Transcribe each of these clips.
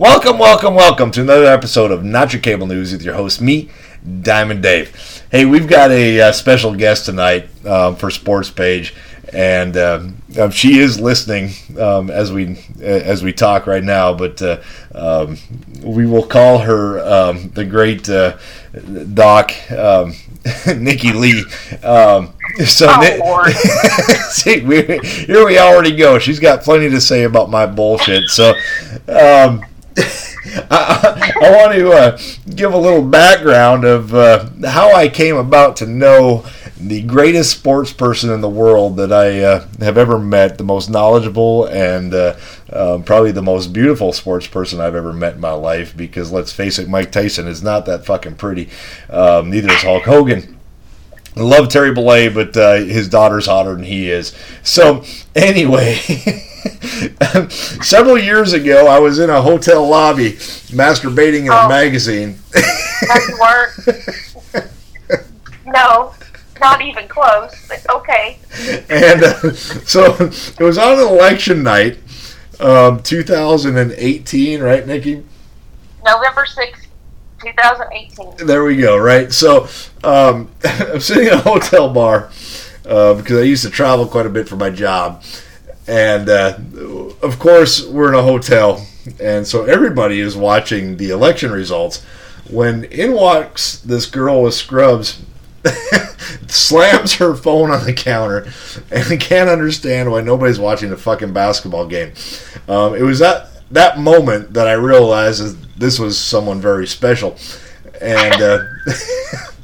Welcome, welcome, welcome to another episode of Not Your Cable News with your host, me, Diamond Dave. Hey, we've got a uh, special guest tonight um, for Sports Page, and um, um, she is listening um, as we as we talk right now. But uh, um, we will call her um, the great uh, Doc um, Niki Lee. Um, so Oh, see, we, here we already go. She's got plenty to say about my bullshit. So. I, I want to uh, give a little background of uh, how I came about to know the greatest sports person in the world that I uh, have ever met, the most knowledgeable and uh, um, probably the most beautiful sports person I've ever met in my life. Because let's face it, Mike Tyson is not that fucking pretty. Um, neither is Hulk Hogan. I love Terry Bollea, but uh, his daughter's hotter than he is. So, anyway, several years ago, I was in a hotel lobby masturbating in a Oh. magazine. No, you weren't. No, not even close. But okay. and uh, so it was on an election night, um, 2018, right, Niki? November sixth, 2018. There we go, right? So um, I'm sitting in a hotel bar uh, because I used to travel quite a bit for my job. And uh, of course, we're in a hotel, and so everybody is watching the election results. When in walks this girl with scrubs, slams her phone on the counter, and can't understand why nobody's watching the fucking basketball game. Um, it was at that moment that I realized that this was someone very special, and uh,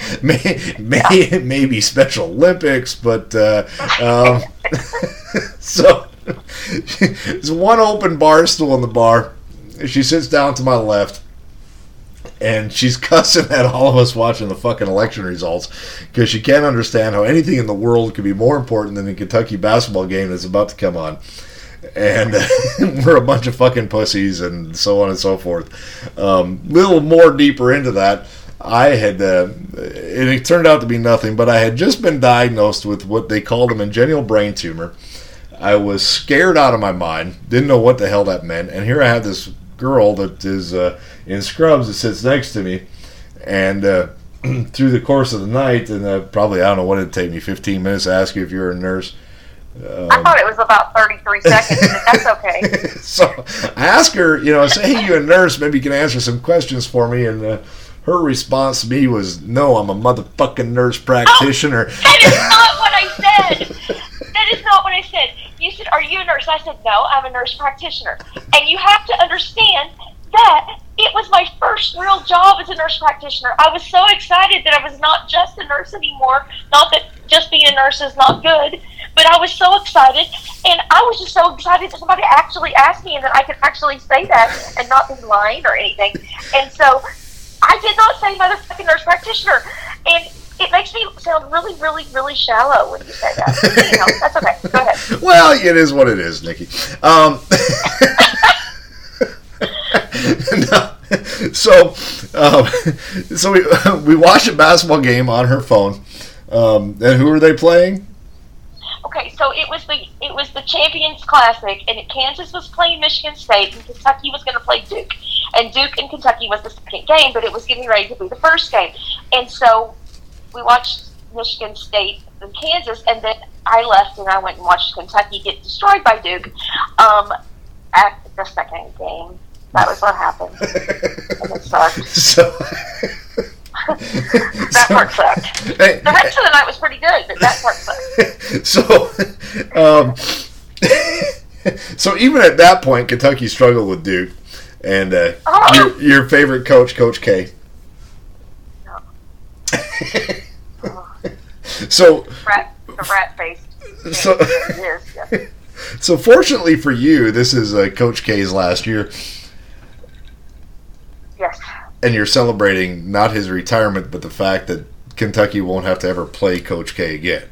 may, may, maybe Special Olympics, but uh, um, so there's one open bar stool in the bar. She sits down to my left. And she's cussing at all of us watching the fucking election results because she can't understand how anything in the world could be more important than the Kentucky basketball game that's about to come on. And we're a bunch of fucking pussies and so on and so forth. Um, little more deeper into that, I had, uh, and it turned out to be nothing, but I had just been diagnosed with what they called a congenital brain tumor. I was scared out of my mind, didn't know what the hell that meant, and here I have this girl that is uh, in scrubs that sits next to me, and uh, through the course of the night, and uh, probably I don't know what it'd take me 15 minutes to ask you if you're a nurse. I thought it was about 33 seconds, but that's okay. so I asked her, you know, I say, hey, you a nurse? Maybe you can answer some questions for me. And uh, her response to me was, no, I'm a motherfucking nurse practitioner. Oh, that is not what I said. That is not what I said. You said, "Are you a nurse?" I said, "No, I'm a nurse practitioner." And you have to understand that it was my first real job as a nurse practitioner. I was so excited that I was not just a nurse anymore. Not that just being a nurse is not good, but I was so excited, and I was just so excited that somebody actually asked me, and that I could actually say that and not be lying or anything. And so I did not say motherfucking nurse practitioner, and it makes me sound really, really, really shallow when you say that. you know, that's okay. Go ahead. well, it is what it is, Niki. Um, no, so, um, so we we watched a basketball game on her phone. Um, and who are they playing? Okay, so it was the it was the Champions Classic, and Kansas was playing Michigan State, and Kentucky was going to play Duke, and Duke and Kentucky was the second game, but it was getting ready to be the first game, and so we watched Michigan State and Kansas, and then I left and I went and watched Kentucky get destroyed by Duke um, at the second game. That was what happened. And it sucked. so, That part sucked. Hey, The rest of the night was pretty good, but that part sucked. so, um, so even at that point, Kentucky struggled with Duke, and uh, Oh. your your favorite coach, Coach K. so, Rat, the rat face. so, so fortunately for you, this is uh, Coach K's last year, Yes. and you're celebrating not his retirement, but the fact that Kentucky won't have to ever play Coach K again.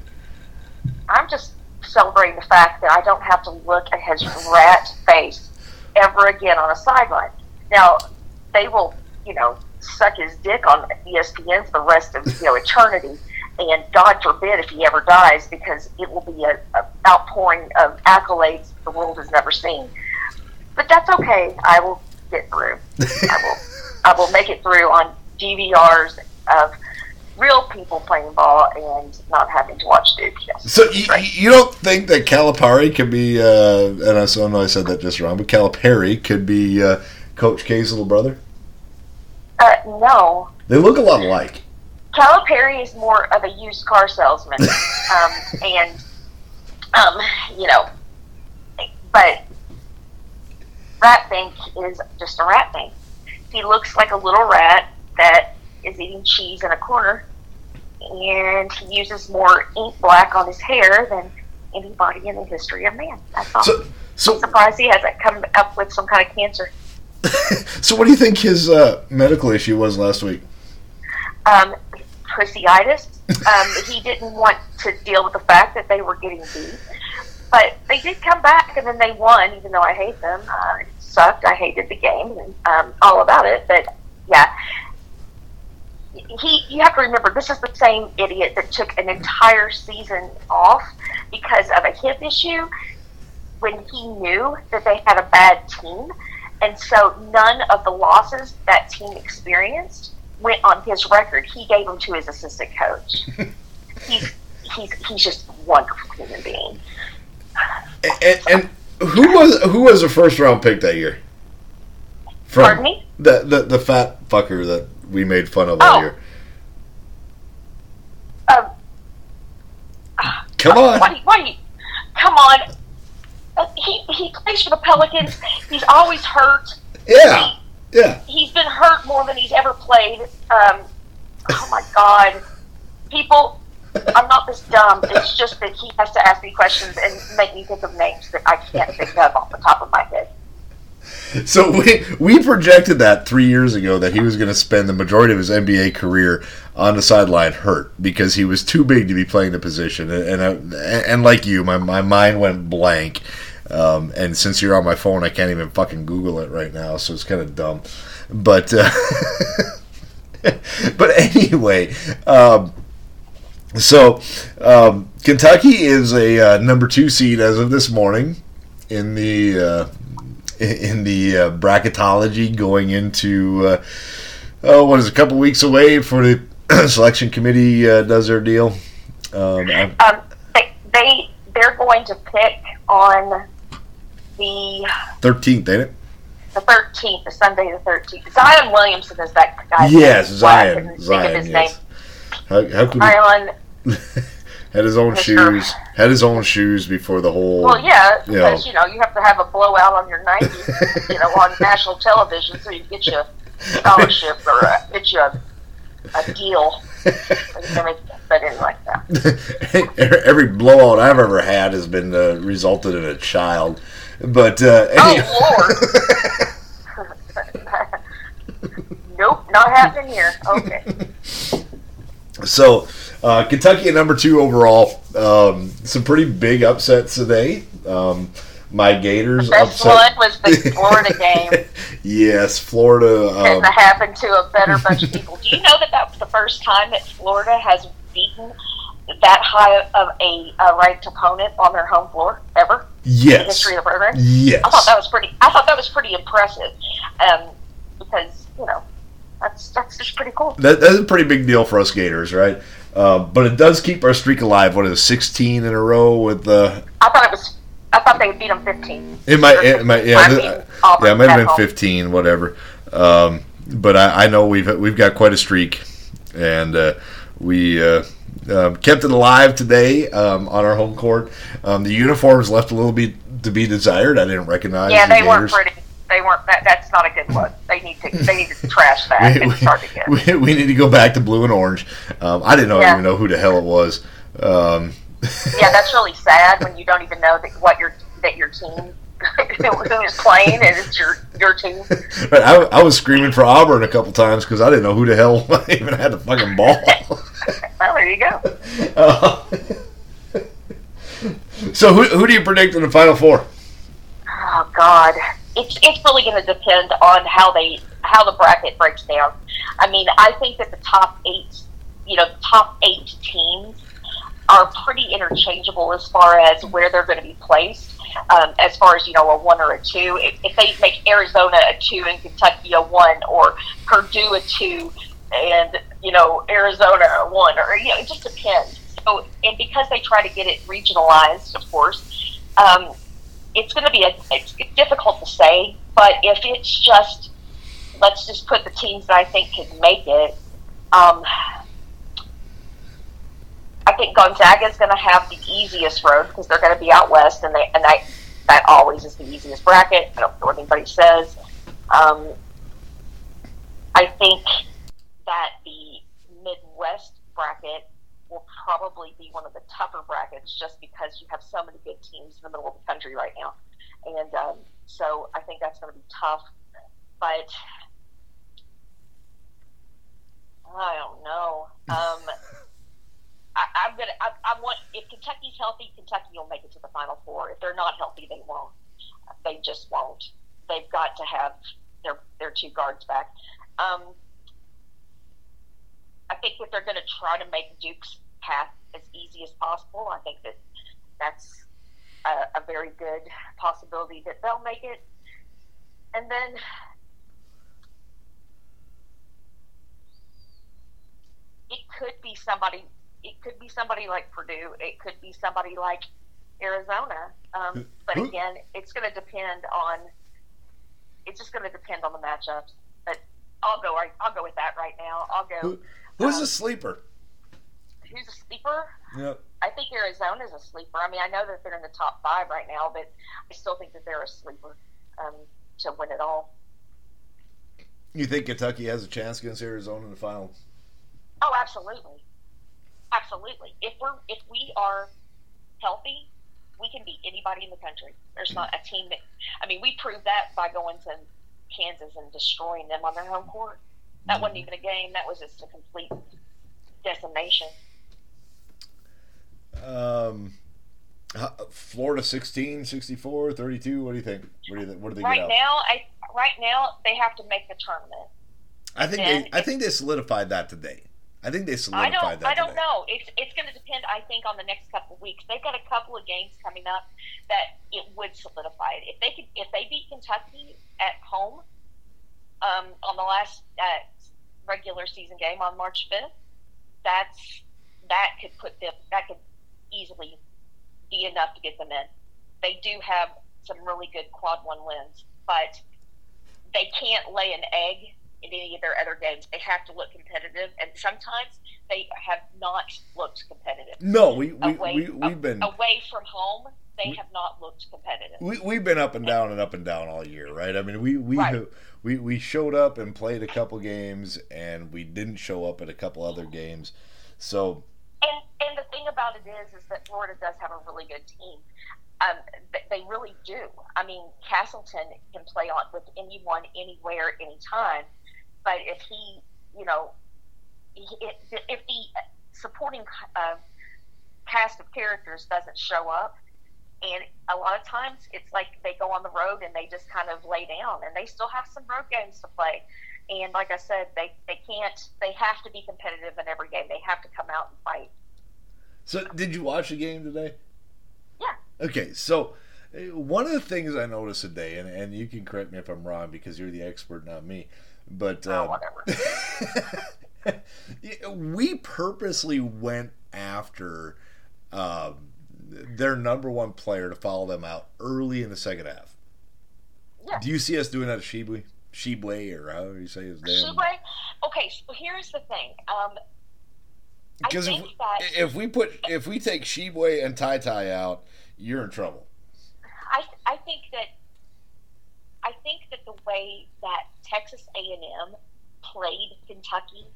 I'm just celebrating the fact that I don't have to look at his rat face ever again on a sideline. Now, they will, you know, suck his dick on ESPN for the rest of you know eternity, and God forbid if he ever dies, because it will be a, outpouring of accolades the world has never seen. But that's okay. I will get through. I will I will make it through on DVRs real people playing ball and not having to watch Duke. Yes. So you, you don't think that Calipari could be? Uh, and I, so I know I said that just wrong, but Calipari could be uh, Coach K's little brother. Uh, no. They look a lot alike. Calipari is more of a used car salesman, um, and um, you know, but Rat Bank is just a rat bank. He looks like a little rat that is eating cheese in a corner, and he uses more ink black on his hair than anybody in the history of man. That's all. So, so, I'm surprised he hasn't come up with some kind of cancer. so what do you think his uh, medical issue was last week? Um, pussyitis. Um, he didn't want to deal with the fact that they were getting beat. But they did come back and then they won, even though I hate them. Uh, it sucked. I hated the game and um, all about it. But yeah, he. You have to remember, this is the same idiot that took an entire season off because of a hip issue when he knew that they had a bad team, and so none of the losses that team experienced went on his record. He gave them to his assistant coach. he's he's he's just a wonderful human being. And, and who was who was the first round pick that year? From Pardon me? The, the the fat fucker that we made fun of all Oh. year. Um, Come on. Why, why, come on. Uh, he, he plays for the Pelicans. He's always hurt. Yeah. Yeah. He's been hurt more than he's ever played. Um, oh my God. People, I'm not this dumb. It's just that he has to ask me questions and make me think of names that I can't think of off the top of my head. So we we projected that three years ago that he was going to spend the majority of his NBA career on the sideline hurt because he was too big to be playing the position. And and, I, and like you, my my mind went blank. Um, and since you're on my phone, I can't even fucking Google it right now, so it's kind of dumb. But uh, but anyway, um, so um, Kentucky is a uh, number two seed as of this morning in the uh, in the uh, bracketology going into uh, oh what is it, a couple weeks away for the selection committee uh, does their deal. Um, Um, they, they, they're going to pick on the 13th, ain't it? the 13th, the Sunday the 13th. Zion Williamson is that guy. Yes, Zion. couldn't think of Zion, yes. How, how. Zion. had his own shoes? Had his own shoes before the whole. Well, yeah, Yeah. because you know you have to have a blowout on your 90, you know, on national television, so you get you a scholarship or uh get you a, a deal. But in like that. Every blowout I've ever had has been uh, resulted in a child. But uh, Oh Lord. nope, not happening here. Okay. So, uh, Kentucky at number two overall. Um, some pretty big upsets today. Um, my Gators Best upset. one was the Florida game. yes, Florida. Um, that happened to a better bunch of people. Do you know that that was the first time that Florida has beaten that high of a, a ranked opponent on their home floor ever in the yes. history of the program? Yes. I thought that was pretty. I thought that was pretty impressive, um, because you know that's that's just pretty cool. That, that's a pretty big deal for us Gators, right? Uh, but it does keep our streak alive. What is it, 16 in a row with the. I thought it was. I thought they beat them fifteen. It might, it might, yeah, I mean, yeah, it might have been home. 15, whatever. Um, but I, I know we've we've got quite a streak, and uh, we uh, um, kept it alive today um, on our home court. Um, the uniforms left a little bit to be desired. I didn't recognize. Yeah, the they weren't pretty. They weren't. That, that's not a good look. They need to. They need to trash that We, and start again. we, we need to go back to blue and orange. Um, I didn't know, Yeah. even know who the hell it was. Um, Yeah, that's really sad when you don't even know that what your that your team who is playing and it's your your team. Right, I, I was screaming for Auburn a couple times because I didn't know who the hell even had the fucking ball. Well, there you go. Uh, so who, who do you predict in the final four? Oh God, it's it's really going to depend on how they how the bracket breaks down. I mean, I think that the top eight, you know, top eight teams are pretty interchangeable as far as where they're going to be placed. um, as far as you know a one or a two. If, if they make Arizona a two and Kentucky a one, or Purdue a two and you know Arizona a one, or you know it just depends. So and because they try to get it regionalized, of course, um, it's going to be a it's difficult to say. But if it's just let's just put the teams that I think can make it. Um, I think Gonzaga is going to have the easiest road because they're going to be out west, and they and I, that always is the easiest bracket. I don't know what anybody says. Um, I think that the Midwest bracket probably be one of the tougher brackets just because you have so many good teams in the middle of the country right now, and um, so I think that's going to be tough. But I don't know. Um, I, am gonna. I, I want if Kentucky's healthy, Kentucky will make it to the Final Four. If they're not healthy, they won't. They just won't. They've got to have their their two guards back. Um, I think that they're going to try to make Duke's path as easy as possible. I think that that's a, a very good possibility that they'll make it. And then it could be somebody. It could be somebody like Purdue. It could be somebody like Arizona. Um, but again, it's going to depend on. It's just going to depend on the matchups. But I'll go. I'll go with that right now. I'll go. Who, who's um, a sleeper? Who's a sleeper? Yep. I think Arizona is a sleeper. I mean, I know that they're in the top five right now, but I still think that they're a sleeper um, to win it all. You think Kentucky has a chance against Arizona in the final? Oh, absolutely, absolutely. If we're if we are healthy, we can beat anybody in the country. There's not a team that. I mean, we proved that by going to Kansas and destroying them on their home court. That mm-hmm. wasn't even a game. That was just a complete decimation. Um, Florida 16, 64, 32. What do you think? What do, you, what do they right now? I right now they have to make the tournament. I think they. I think they solidified that today. I think they solidified that. I don't, that. I don't today. know. It's it's going to depend. I think on the next couple of weeks. They've got a couple of games coming up that it would solidify it. If they could, if they beat Kentucky at home um, on the last uh, regular season game on March fifth, that's that could put them. That could easily be enough to get them in. They do have some really good quad one wins, but they can't lay an egg in any of their other games. They have to look competitive, and sometimes they have not looked competitive. No, we, we, away, we, we've been. Away from home, they have not looked competitive. We, we've been up and down and up and down all year, right? I mean, we, we, right. we, we showed up and played a couple games, and we didn't show up at a couple other games. So. And, and the about it is, is that Florida does have a really good team. Um, they really do. I mean, Castleton can play on with anyone, anywhere, anytime but if he, you know, if, the supporting uh, cast of characters doesn't show up, and a lot of times it's like they go on the road and they just kind of lay down, and they still have some road games to play. And like I said, they, they can't, they have to be competitive in every game. They have to come out and fight. So, did you watch the game today? Yeah. Okay, so uh, one of the things I noticed today, and, and you can correct me if I'm wrong because you're the expert, not me, but oh, um, we purposely went after um, their number one player to follow them out early in the second half. Yeah. Do you see us doing that at Tshiebwe? Tshiebwe, or however you say his name. Tshiebwe? Okay, so here's the thing. Um, because if, if we put if we take Tshiebwe and TyTy out, you're in trouble. I I think that I think that the way that Texas A&M played Kentucky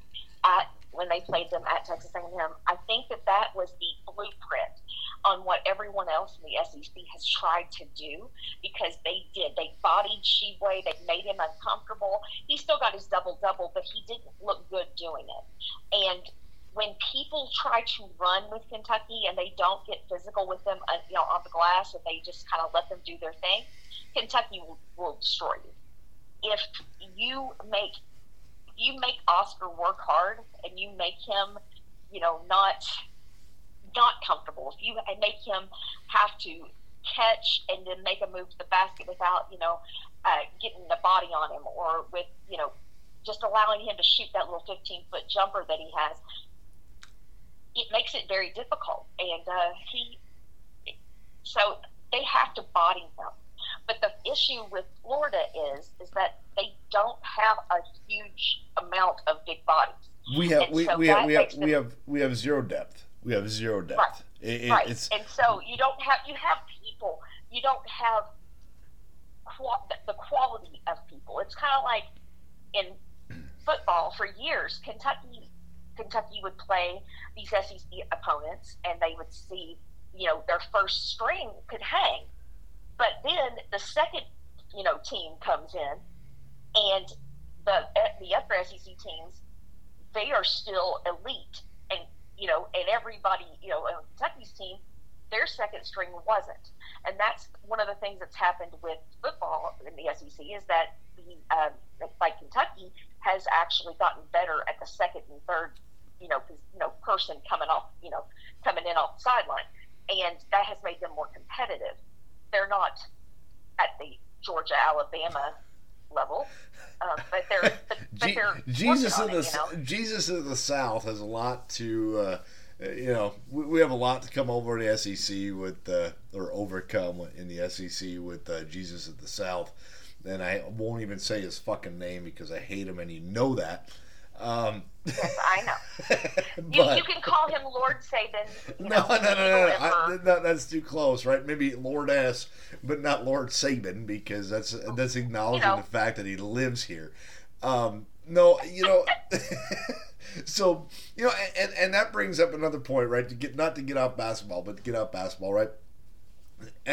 at when they played them at Texas A&M, I think that that was the blueprint on what everyone else in the SEC has tried to do because they did. They bodied Tshiebwe. They made him uncomfortable. He still got his double double, but he didn't look good doing it. And when people try to run with Kentucky and they don't get physical with them, uh, you know, on the glass, and they just kind of let them do their thing, Kentucky will, will destroy you. If you make you make Oscar work hard and you make him, you know, not not comfortable. If you make him have to catch and then make a move to the basket without, you know, uh, getting the body on him or with, you know, just allowing him to shoot that little 15 foot jumper that he has. It makes it very difficult. And uh, he, so they have to body him. But the issue with Florida is is that they don't have a huge amount of big bodies. We have And we, so we have we have makes we have we have zero depth. We have zero depth. Right. It- right. It's and so you don't have you have people. You don't have qua- the- the quality of people. It's kind of like in football for years. Kentucky Kentucky would play these SEC opponents, and they would see you know their first string could hang, but then the second you know team comes in, and the the other SEC teams they are still elite. And you know, and everybody, you know, on Kentucky's team, their second string wasn't, and that's one of the things that's happened with football in the SEC is that the um, like Kentucky has actually gotten better at the second and third, you know, you know, person coming off, you know, coming in off the sideline, and that has made them more competitive. They're not at the Georgia Alabama level, uh, but they're but, but they're Jesus of the it, you know? Jesus of the South has a lot to. Uh, you know, we, we have a lot to come over in the SEC with, uh, or overcome in the SEC with uh, Jesus of the South. And I won't even say his fucking name because I hate him, and you know that. Um, Yes, I know. You, but- you can call him Lord Saban. You No, know, no, no, no, no. I, no. That's too close, right? Maybe Lord S, but not Lord Saban, because that's that's acknowledging You know. the fact that he lives here. Um, no, you know. so you know, and and that brings up another point, right? To get not to get off basketball, but to get off basketball, right?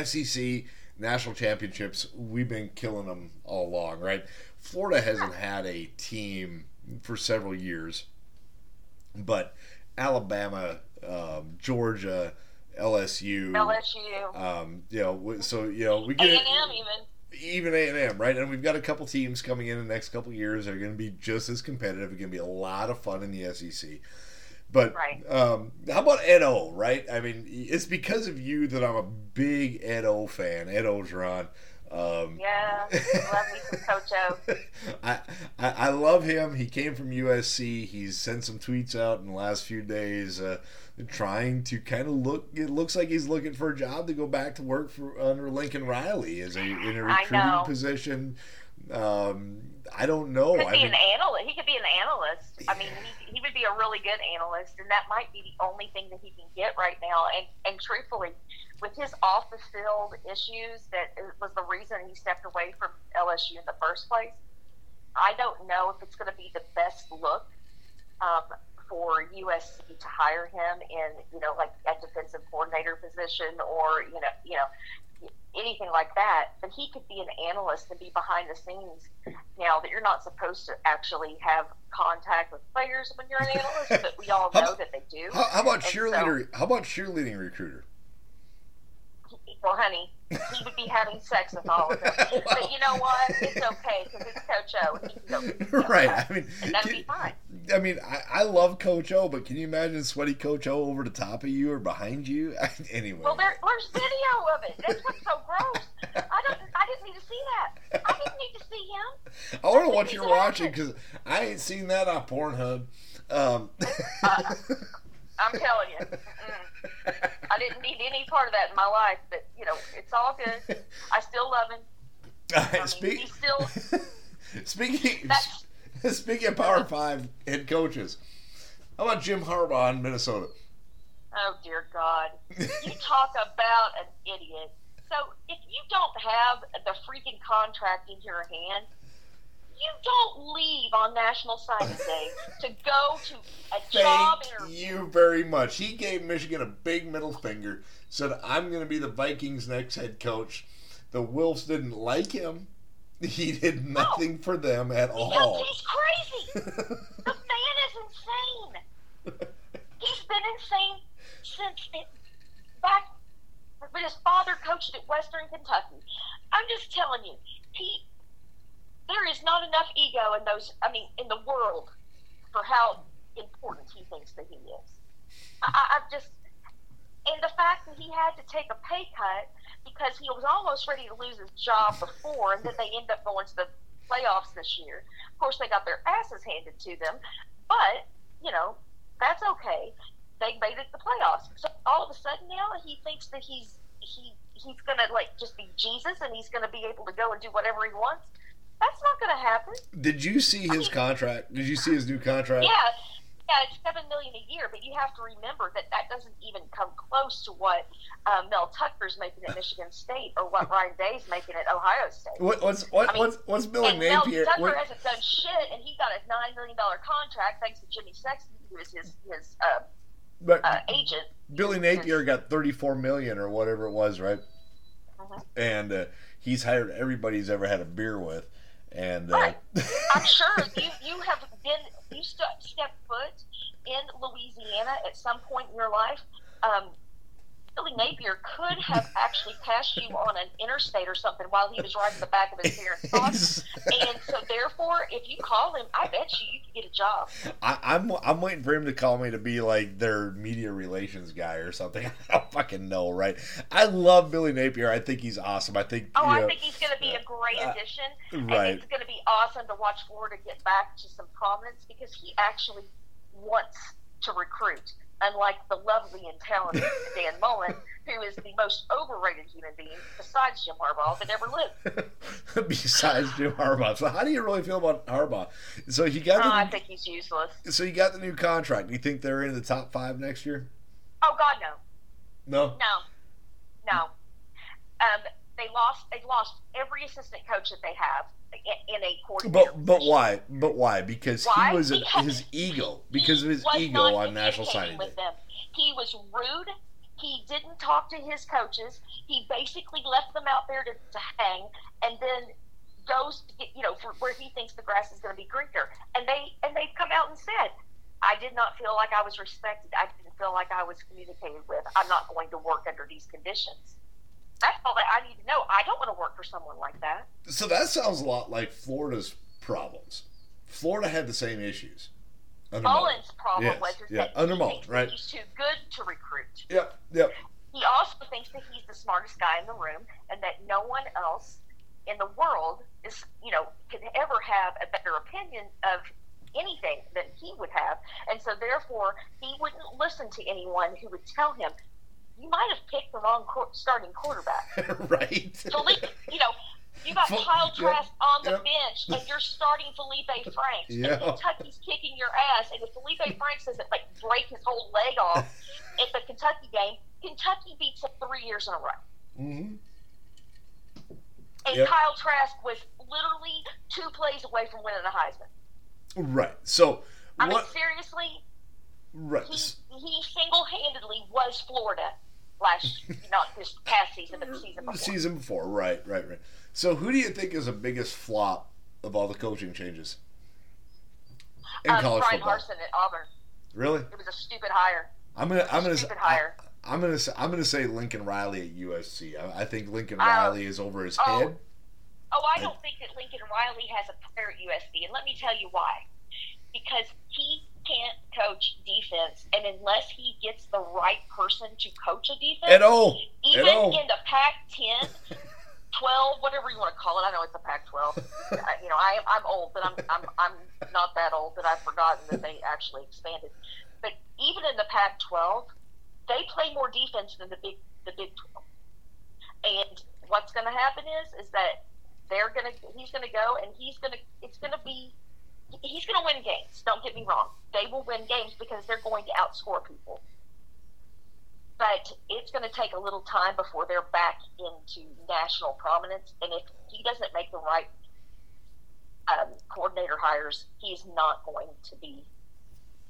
SEC national championships, we've been killing them all along, right? Florida hasn't had a team for several years, but Alabama, um, Georgia, LSU, LSU, um, you know, so you know we get even. even A and M, right? And we've got a couple teams coming in the next couple years that are going to be just as competitive. It's going to be a lot of fun in the SEC. But Right. um, how about Ed O, right? I mean, it's because of you that I'm a big Ed O fan. Ed Orgeron. Um, Yeah, love me some Coach O. I, I I love him. He came from USC. He's sent some tweets out in the last few days, uh, trying to kind of look. It looks like he's looking for a job to go back to work for under Lincoln Riley as a in a recruiting position. Um, I don't know. Could I be mean, an analyst. He could be an analyst. I mean, he, he would be a really good analyst, and that might be the only thing that he can get right now. And and truthfully, with his off the field issues, that was the reason he stepped away from LSU in the first place. I don't know if it's going to be the best look um, for USC to hire him in, you know, like a defensive coordinator position or you know, you know, anything like that. But he could be an analyst and be behind the scenes. Now that you're not supposed to actually have contact with players when you're an analyst, but we all know about- that they do. how, how about And so- cheerleader? how about cheerleading recruiter? well, honey, he would be having sex with all of them. But you know what? It's okay because it's Coach O. And he can go, right. I mean, And that'd be fine. I mean, I, I love Coach O, but can you imagine sweaty Coach O over the top of you or behind you? anyway. Well, there, there's video of it. That's what's so gross. I don't. I didn't need to see that. I didn't need to see him. I to what you're watching because I ain't seen that on Pornhub. Um, Uh, I'm telling you, mm, I didn't need any part of that in my life. But you know, it's all good. I still love him. I mean, Speak- he's still. speaking That's- speaking of Power Five head coaches, how about Jim Harbaugh in Minnesota? Oh dear God! You talk about an idiot. So if you don't have the freaking contract in your hand, you don't leave on National Signing Day to go to a job Thank interview. you very much. He gave Michigan a big middle finger. Said, "I'm going to be the Vikings' next head coach." The Wolves didn't like him. He did nothing for them at all. he's crazy. the man is insane. He's been insane since it, back when his father coached at Western Kentucky. I'm just telling you, he there is not enough ego in those. I mean, in the world for how important he thinks that he is. I, I, I've just and the fact that he had to take a pay cut because he was almost ready to lose his job before, and then they end up going to the playoffs this year. Of course, they got their asses handed to them, but you know that's okay. They made it to the playoffs. So all of a sudden now he thinks that he's he he's gonna like just be Jesus and he's gonna be able to go and do whatever he wants. That's not gonna happen. Did you see his contract? Did you see his new contract? Yeah, yeah, it's seven million a year, but you have to remember that that doesn't even come close to what uh, Mel Tucker's making at Michigan State or what Ryan Day's making at Ohio State. What, what's what, I mean, what's what's Billy Napier? Mel Tucker what- hasn't done shit, and he got a nine million dollar contract thanks to Jimmy Sexton, who is his his uh, but uh, agent. Billy Napier got 34 million or whatever it was, right? Mhm. And uh, he's hired everybody he's ever had a beer with, and uh, Right. I'm sure you you have been you st- stepped foot in Louisiana at some point in your life. Um, Billy Napier could have actually passed you on an interstate or something while he was riding the back of his parents' car. And so, therefore, if you call him, I bet you you could get a job. I, I'm I'm waiting for him to call me to be like their media relations guy or something. I don't fucking know, right? I love Billy Napier. I think he's awesome. I think Oh, I know, think he's going to be a great uh, addition. And right. it's going to be awesome to watch Florida get back to some prominence because he actually wants to recruit. Unlike the lovely and talented Dan Mullen, who is the most overrated human being besides Jim Harbaugh that ever lived. Besides Jim Harbaugh, so how do you really feel about Harbaugh? So he got Oh, the I think he's useless. so he got the new contract. Do you think they're in the top five next year? Oh God, no, No. no, no. Um, they lost. They lost every assistant coach that they have in, a coordinator. But but why? But why? Because Why? he was Because his ego. Because of his ego on National Signing Day. them. He was rude. He didn't talk to his coaches. He basically left them out there to, to hang, and then goes to get you know for where he thinks the grass is going to be greener. And they and they've come out and said, I did not feel like I was respected. I didn't feel like I was communicated with. I'm not going to work under these conditions. That's all that I need to know. I don't want to work for someone like that. So that sounds a lot like Florida's problems. Florida had the same issues. Under Mullen's problem Yes, was is yeah, that under he Mullen, thinks right. that he's too good to recruit. Yep. Yep. He also thinks that he's the smartest guy in the room and that no one else in the world is, you know, can ever have a better opinion of anything than he would have. And so therefore, he wouldn't listen to anyone who would tell him, you might have picked the wrong starting quarterback. right. Felipe, you know, you got Kyle yep, Trask on the yep. bench, and you're starting Felipe Franks. Yeah. And Kentucky's kicking your ass, and if Felipe Franks doesn't like break his whole leg off at the Kentucky game, Kentucky beats him three years in a row. hmm And Yep. Kyle Trask was literally two plays away from winning the Heisman. Right. So I mean, seriously, Right. he he single handedly was Florida last, not this past season, but the season before. Season before. Right. Right. Right. So who do you think is the biggest flop of all the coaching changes in Um, college Bryan football? Harsin at Auburn. Really? It was a stupid hire. I'm gonna. I'm gonna. Stupid I, hire. I'm gonna. Say, I'm gonna say Lincoln Riley at USC. I, I think Lincoln Oh. Riley is over his Oh. head. Oh, I don't think that Lincoln Riley has a player at USC, and let me tell you why. Because he can't coach defense, and unless he gets the right person to coach a defense, At all. even At all. in the Pac-10, 12, whatever you want to call it, I know it's a Pac-12. I- you know, I, I'm old, but I'm, I'm I'm not that old that I've forgotten that they actually expanded. But even in the Pac-12, they play more defense than the big the Big 12. And what's going to happen is is that they're going to he's going to go and he's going to it's going to be he's going to win games. Don't get me wrong; they will win games because they're going to outscore people. But it's going to take a little time before they're back into national prominence. And if he doesn't make the right um, coordinator hires, he's not going to be.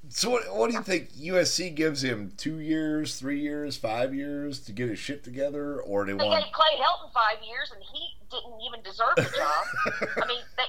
So what, what do you think? USC gives him two years, three years, five years to get his shit together, or they They want? gave Clay Helton five years, and he didn't even deserve the job. I mean, they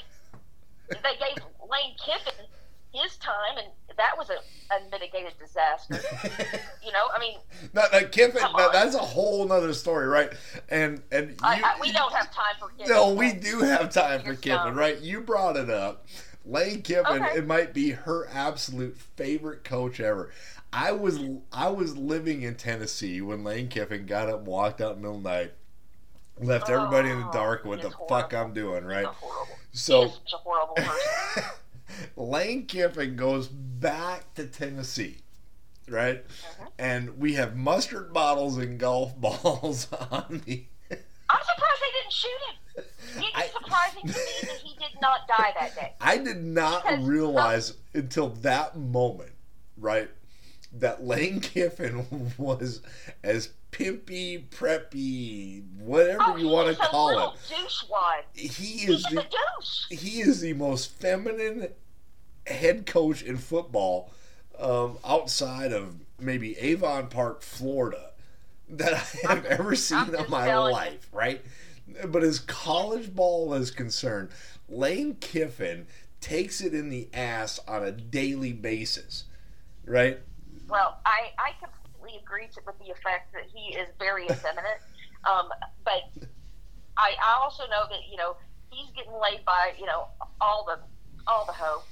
they gave Lane Kiffin his time, and that was a unmitigated disaster. You know, I mean, Now, now Kiffin, that's a whole nother story, right? And and you, I, I, we don't have time for Kiffin. No, we do have time for Kiffin, right? You brought it up. Lane Kiffin, Okay. it might be her absolute favorite coach ever. I was I was living in Tennessee when Lane Kiffin got up and walked out in the middle of the night left everybody in the Oh, dark what the is fuck. I'm doing, right? So such a horrible person. Lane Kiffin goes back to Tennessee, right? Mhm. And we have mustard bottles and golf balls on the. I'm surprised they didn't shoot him. It I- is surprising to me that he did not die that day. I did not Because- realize until that moment, right, that Lane Kiffin was as pimpy, preppy, whatever Oh, you want to call it. He is the douche. he is the most feminine head coach in football um, outside of maybe Avon Park, Florida, that I have ever seen I'm in my you. life, right? But as college ball is concerned, Lane Kiffin takes it in the ass on a daily basis, right? Well, I, I completely agree to, with the effect that he is very effeminate. um, but I, I also know that you know he's getting laid by you know all the all the hoe.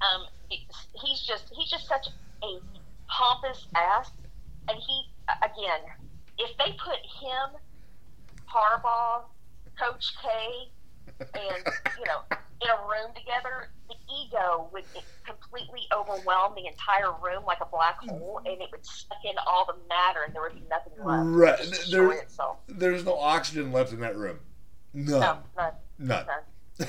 Um, he's just he's just such a pompous ass, and he again, if they put him, Harbaugh, Coach K, and you know in a room together, the ego would completely overwhelm the entire room like a black hole, and it would suck in all the matter, and there would be nothing left. Right. There-. There's no oxygen left in that room. None. No, none, None. none.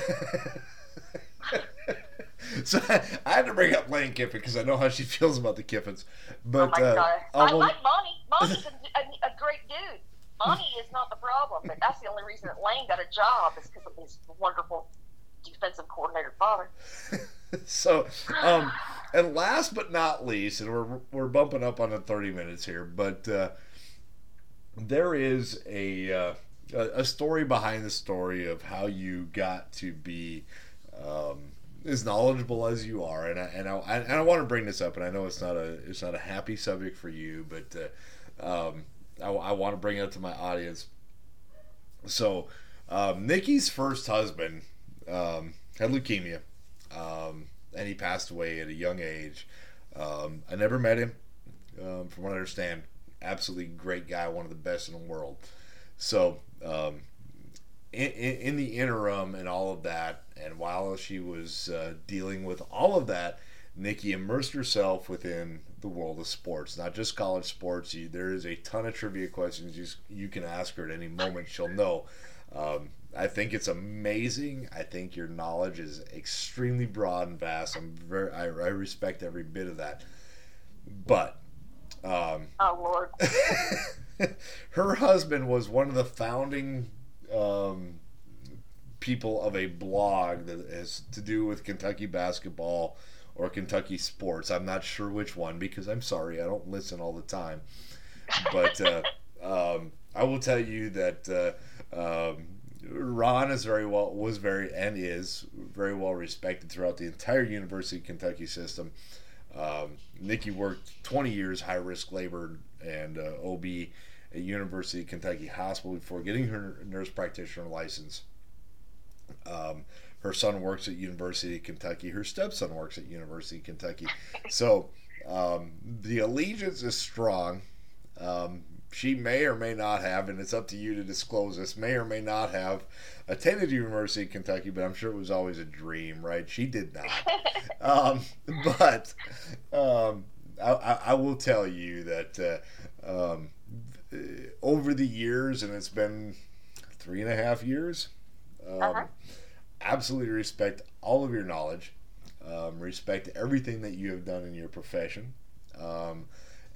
so I, had to bring up Lane Kiffin because I know how she feels about the Kiffins. But oh my uh, god, I I like Monte. Monte's a, a great dude. Monte is not the problem, but that's the only reason that Lane got a job is because of his wonderful defensive coordinator father. so, um, and last but not least, and we're we're bumping up on the thirty minutes here, but uh, there is a uh, a story behind the story of how you got to be. Um, as knowledgeable as you are, and I, and I and I want to bring this up, and I know it's not a it's not a happy subject for you, but uh, um, I, I want to bring it up to my audience. So, Niki's first husband um, had leukemia, um, and he passed away at a young age. Um, I never met him. Um, from what I understand, absolutely great guy, one of the best in the world. So, um, in, in, in the interim and all of that, and while she was uh, dealing with all of that, Niki immersed herself within the world of sports, not just college sports. You, there is a ton of trivia questions you, you can ask her at any moment. She'll know. Um, I think it's amazing. I think your knowledge is extremely broad and vast. I'm very, I, I respect every bit of that. But um, Oh Lord, her husband was one of the founding um, people of a blog that has to do with Kentucky basketball or Kentucky sports. I'm not sure which one because I'm sorry, I don't listen all the time. But uh, um, I will tell you that uh, um, Ron is very well was very and is very well respected throughout the entire University of Kentucky system. Um, Nikki worked 20 years high risk labor and uh, OB at University of Kentucky Hospital before getting her nurse practitioner license. Um, her son works at University of Kentucky. Her stepson works at University of Kentucky. So um, the allegiance is strong. Um, she may or may not have, and it's up to you to disclose this, may or may not have attended University of Kentucky, but I'm sure it was always a dream, right? She did not. um, but um, I, I, will tell you that uh, um, over the years, and it's been three and a half years, um, Uh-huh. Absolutely respect all of your knowledge, um, respect everything that you have done in your profession, um,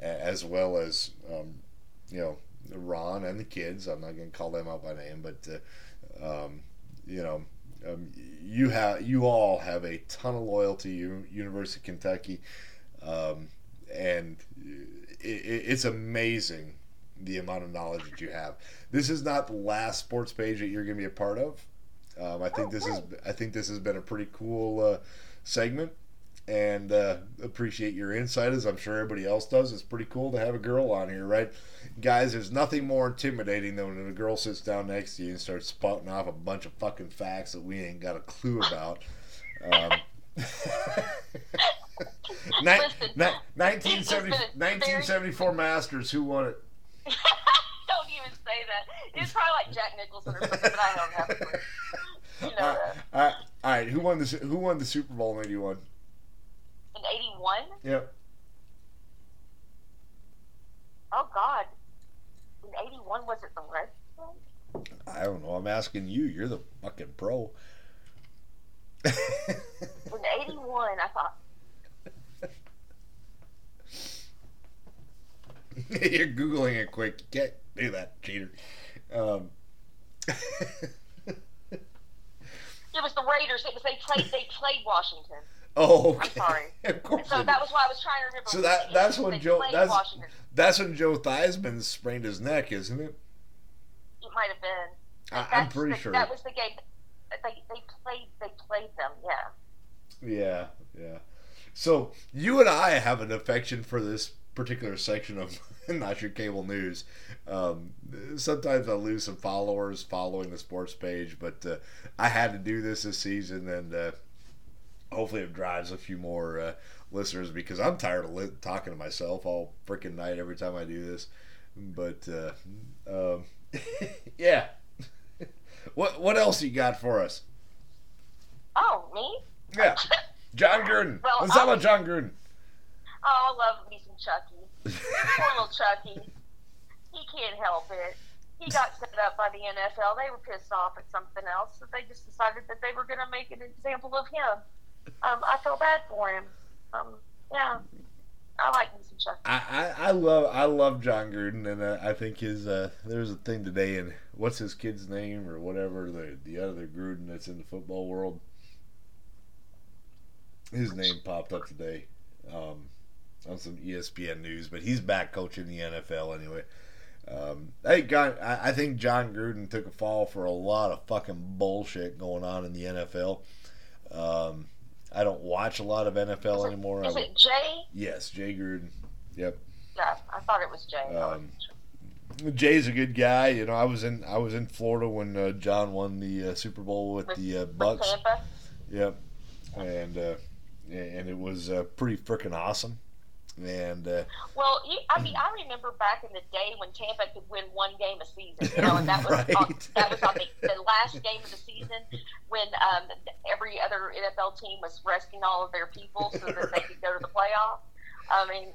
as well as um, you know Ron and the kids. I'm not going to call them out by name, but uh, um, you know. Um, you have you all have a ton of loyalty to University of Kentucky, and it, it's amazing the amount of knowledge that you have. This is not the last sports page that you're going to be a part of. Um, I think Oh, this good. is I think this has been a pretty cool uh, segment, and uh, appreciate your insight as I'm sure everybody else does. It's pretty cool to have a girl on here, right, guys? There's nothing more intimidating than when a girl sits down next to you and starts spouting off a bunch of fucking facts that we ain't got a clue about. Um, Listen, ni- 1970 this has been a very- 1974 Masters. Who won it? say that. It's probably like Jack Nicholson or something, but I don't have a clue. You know All right. All right. All right. Who won the Who won the Super Bowl in '81? In 81? Yep. Oh, God. In 81, was it the Redskins? I don't know. I'm asking you. You're the fucking pro. In 81, I thought, You're googling it quick. You can't do that, cheater. Um, it was the Raiders. It was they played. They played Washington. oh, okay. I'm sorry. of course. So that was why I was trying to remember. So that that's when Joe- that's- Washington. That's when Joe Theismann sprained his neck, isn't it? It might have been. I, I'm pretty the- sure. that was the game. They they played. They played them. Yeah. Yeah, yeah. So you and I have an affection for this particular section of Not Your Cable News. Um, sometimes I lose some followers following the sports page, but uh, I had to do this this season, and uh, hopefully it drives a few more uh, listeners because I'm tired of li- talking to myself all freaking night every time I do this. But uh, um, yeah, what what else you got for us? Oh, me? Yeah, Jon Gruden. Well, Let's about Jon Gruden. Oh, I love me Chucky. Poor little Chucky. He can't help it. He got set up by the NFL. They were pissed off at something else, so they just decided that they were going to make an example of him. Um, I feel bad for him. Um, yeah, I like me some Chucky. I, I, I love I love Jon Gruden, and uh, I think his uh, there's a thing today, and what's his kid's name or whatever the the other Gruden that's in the football world. His name popped up today um, on some ESPN news, but he's back coaching the NFL anyway. Um, I think God, I, think Jon Gruden took a fall for a lot of fucking bullshit going on in the NFL. Um, I don't watch a lot of NFL Is it- anymore. Is I- it Jay? yes, Jay Gruden. Yep. Yeah, I thought it was Jay. Um, Jay's a good guy. You know, I was in I was in Florida when uh, Jon won the uh, Super Bowl with With- the uh, With Bucks. Tampa. Yep, and uh, and it was uh, pretty freaking awesome. And uh, Well, you, I mean, I remember back in the day when Tampa could win one game a season, you know, and that was on, that was on the, the last game of the season when um, every other NFL team was resting all of their people so that they could go to the playoff. I mean,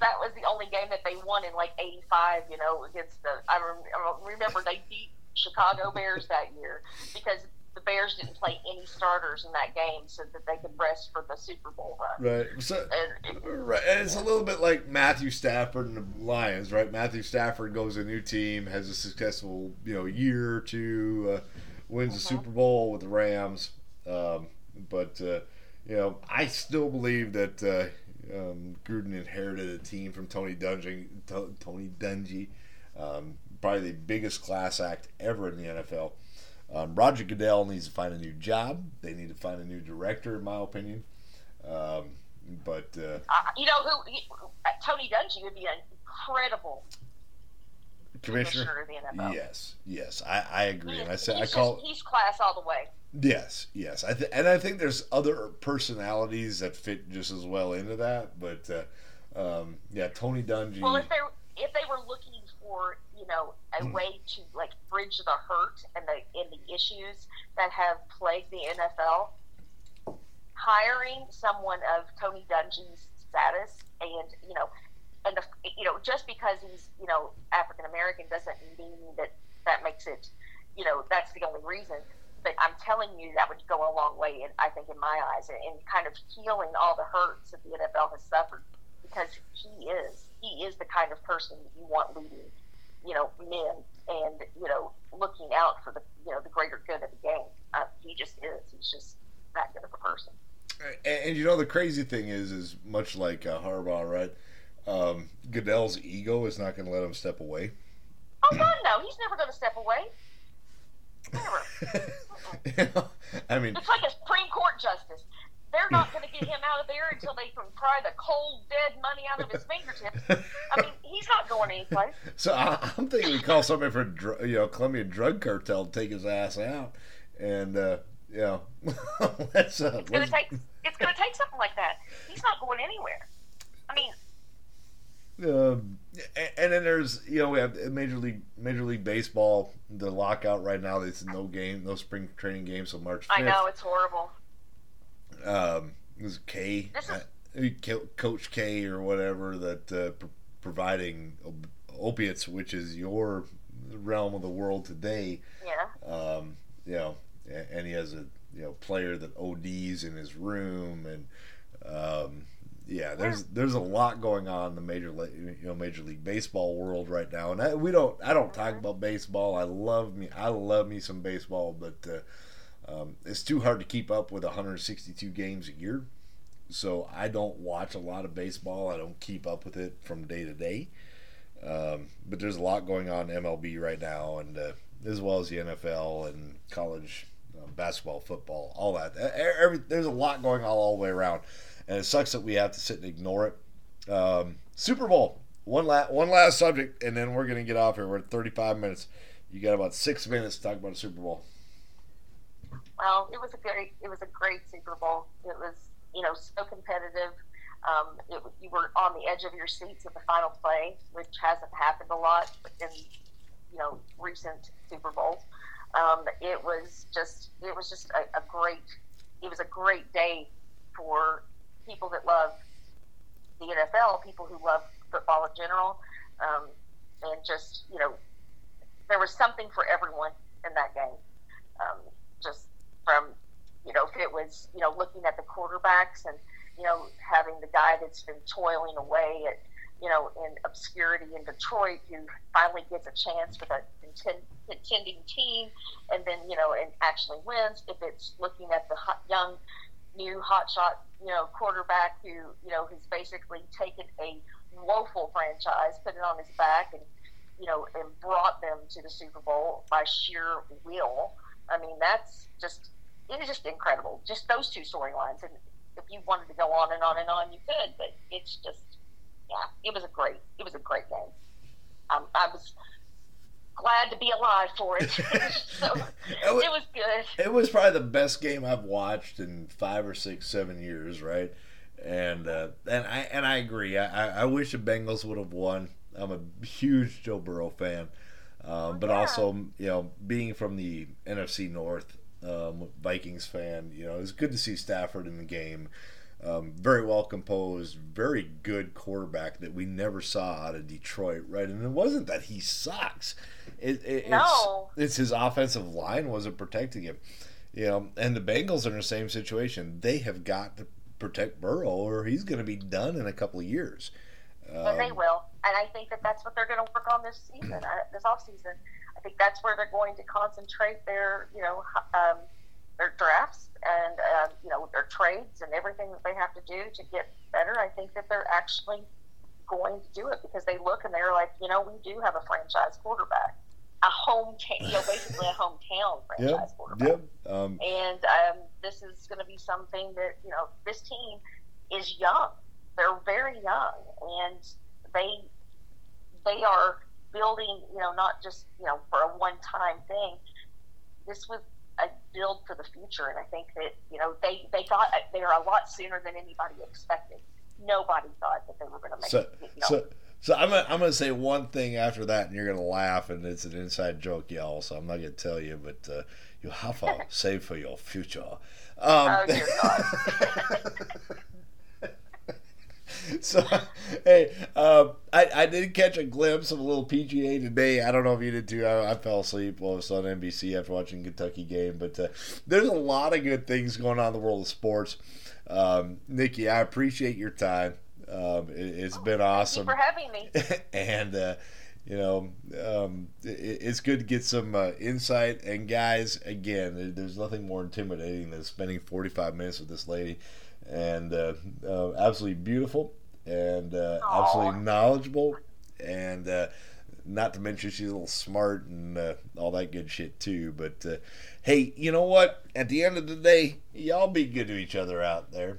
that was the only game that they won in like '85. You know, against the I, rem, I remember they beat Chicago Bears that year because the Bears didn't play any starters in that game so that they could rest for the Super Bowl run. right, so And, right, and it's a little bit like Matthew Stafford and the Lions, right? Matthew Stafford goes to a new team, has a successful you know year or two, uh, wins the Uh-huh. Super Bowl with the Rams, um, but. Uh, you know, I still believe that uh, um, Gruden inherited a team from Tony Dungy. To- Tony Dungy, um, probably the biggest class act ever in the NFL. Um, Roger Goodell needs to find a new job. They need to find a new director, in my opinion. Um, but uh, Uh, you know who? He, Tony Dungy would be an incredible commissioner, commissioner of the NFL. yes, yes, I, I agree. And I said I call just, he's class all the way. Yes, yes. I th- and I think there's other personalities that fit just as well into that. But uh, um, yeah, Tony Dungy. Well, if they if they were looking for you know a Hmm. way to like bridge the hurt and the and the issues that have plagued the NFL, hiring someone of Tony Dungy's status and you know and the you know just because he's you know African American doesn't mean that that makes it you know that's the only reason. But I'm telling you, that would go a long way, in, I think, in my eyes, in, in kind of healing all the hurts that the NFL has suffered. Because he is, he is the kind of person that you want leading, you know, men, and you know, looking out for the, you know, the greater good of the game. Uh, he just is. He's just that good of a person. and, and you know the crazy thing is, is much like uh, Harbaugh, right? Um, Goodell's ego is not going to let him step away. Oh God, no, he's never going to step away. Never. you know, I mean, It's like a Supreme Court justice. They're not going to get him out of there until they can pry the cold, dead money out of his fingertips. I mean, going anyplace. so I, I'm thinking we call somebody for dr- you know Colombia Drug Cartel to take his ass out, and uh, you know, let's uh, It's going to take. It's going to take something like that. He's not going anywhere. I mean, um, and then there's you know we have Major League Major League Baseball the lockout right now. There's no game, no spring training games till March. 5th. I know it's horrible. Um, this is K, This is- uh, Coach K or whatever that uh, providing op- opiates, which is your realm of the world today. Yeah. Um, you know, and he has a you know player that ODs in his room, and um, yeah, there's there's a lot going on in the major you know Major League Baseball world right now, and I, we don't I don't talk about baseball. I love me I love me some baseball, but uh, um, it's too hard to keep up with 162 games a year. So I don't watch a lot of baseball. I don't keep up with it from day to day. Um, but there's a lot going on MLB right now, and uh, as well as the NFL and college uh, basketball, football, all that. Every, there's a lot going on all the way around, and it sucks that we have to sit and ignore it. Um, Super Bowl, one last one last subject, and then we're gonna get off here. We're at 35 minutes. You got about six minutes to talk about the Super Bowl. Well, it was a great it was a great Super Bowl. It was you know so competitive. Um, it, you were on the edge of your seats at the final play, which hasn't happened a lot in you know recent Super Bowls. Um, it was just it was just a, a great it was a great day for people that love the NFL, people who love football in general, um, and just you know there was something for everyone in that game. Um, just from you know if it was you know looking at the quarterbacks and you know having the guy that's been toiling away at you know in obscurity in Detroit who finally gets a chance with a contend, contending team and then you know and actually wins. If it's looking at the young new hotshot you know quarterback who you know has basically taken a woeful franchise put it on his back and you know and brought them to the Super Bowl by sheer will I mean, that's just it is just incredible. Just those two storylines, and if you wanted to go on and on and on, you could. But it's just, yeah, it was a great, it was a great game. Um, I was glad to be alive for it. so it was- was good. It was probably the best game I've watched in five or six, seven years, right? And uh, and I and I agree. I, I- I wish the Bengals would have won. I'm a huge Joe Burrow fan, um, but Yeah. also you know being from the NFC North, um, Vikings fan. You know it was good to see Stafford in the game. Um, very well composed, very good quarterback that we never saw out of Detroit, right? And it wasn't that he sucks. It, it, No. it's, it's his offensive line wasn't protecting him. You know, and the Bengals are in the same situation. They have got to protect Burrow, or he's going to be done in a couple of years. and they Um, will. And I think that that's what they're going to work on this season, uh, this off season. I think that's where they're going to concentrate their, you know, um, their drafts and uh, you know their trades and everything that they have to do to get better. I think that they're actually going to do it because they look and they're like, you know, we do have a franchise quarterback, a hometown, you know, basically a hometown franchise Yep, quarterback. yep. Um, And um, this is going to be something that, you know, this team is young. They're very young. And they they are building, you know, not just, you know, for a one time thing. This was a build for the future. And I think that, you know, they, they got there a lot sooner than anybody expected. Nobody thought that they were going to make so, it. You know, so, so I'm gonna, I'm gonna say one thing after that, and you're gonna laugh, and it's an inside joke, y'all. So I'm not gonna tell you, but uh, you have to save for your future. Um, oh, dear God. so hey um, I, I did catch a glimpse of a little pga today. I don't know if you did too. I, I fell asleep while I was on nbc after watching kentucky game but uh, there's a lot of good things going on in the world of sports. Um, Niki i appreciate your time. Um, it, it's been Thank you awesome. for having me. and uh, you know um, it, it's good to get some uh, insight. And guys again there's nothing more intimidating than spending 45 minutes with this lady and uh, uh, absolutely beautiful and uh, absolutely knowledgeable and uh, not to mention she's a little smart and uh, all that good shit too but uh, hey you know what? At the end of the day y'all be good to each other out there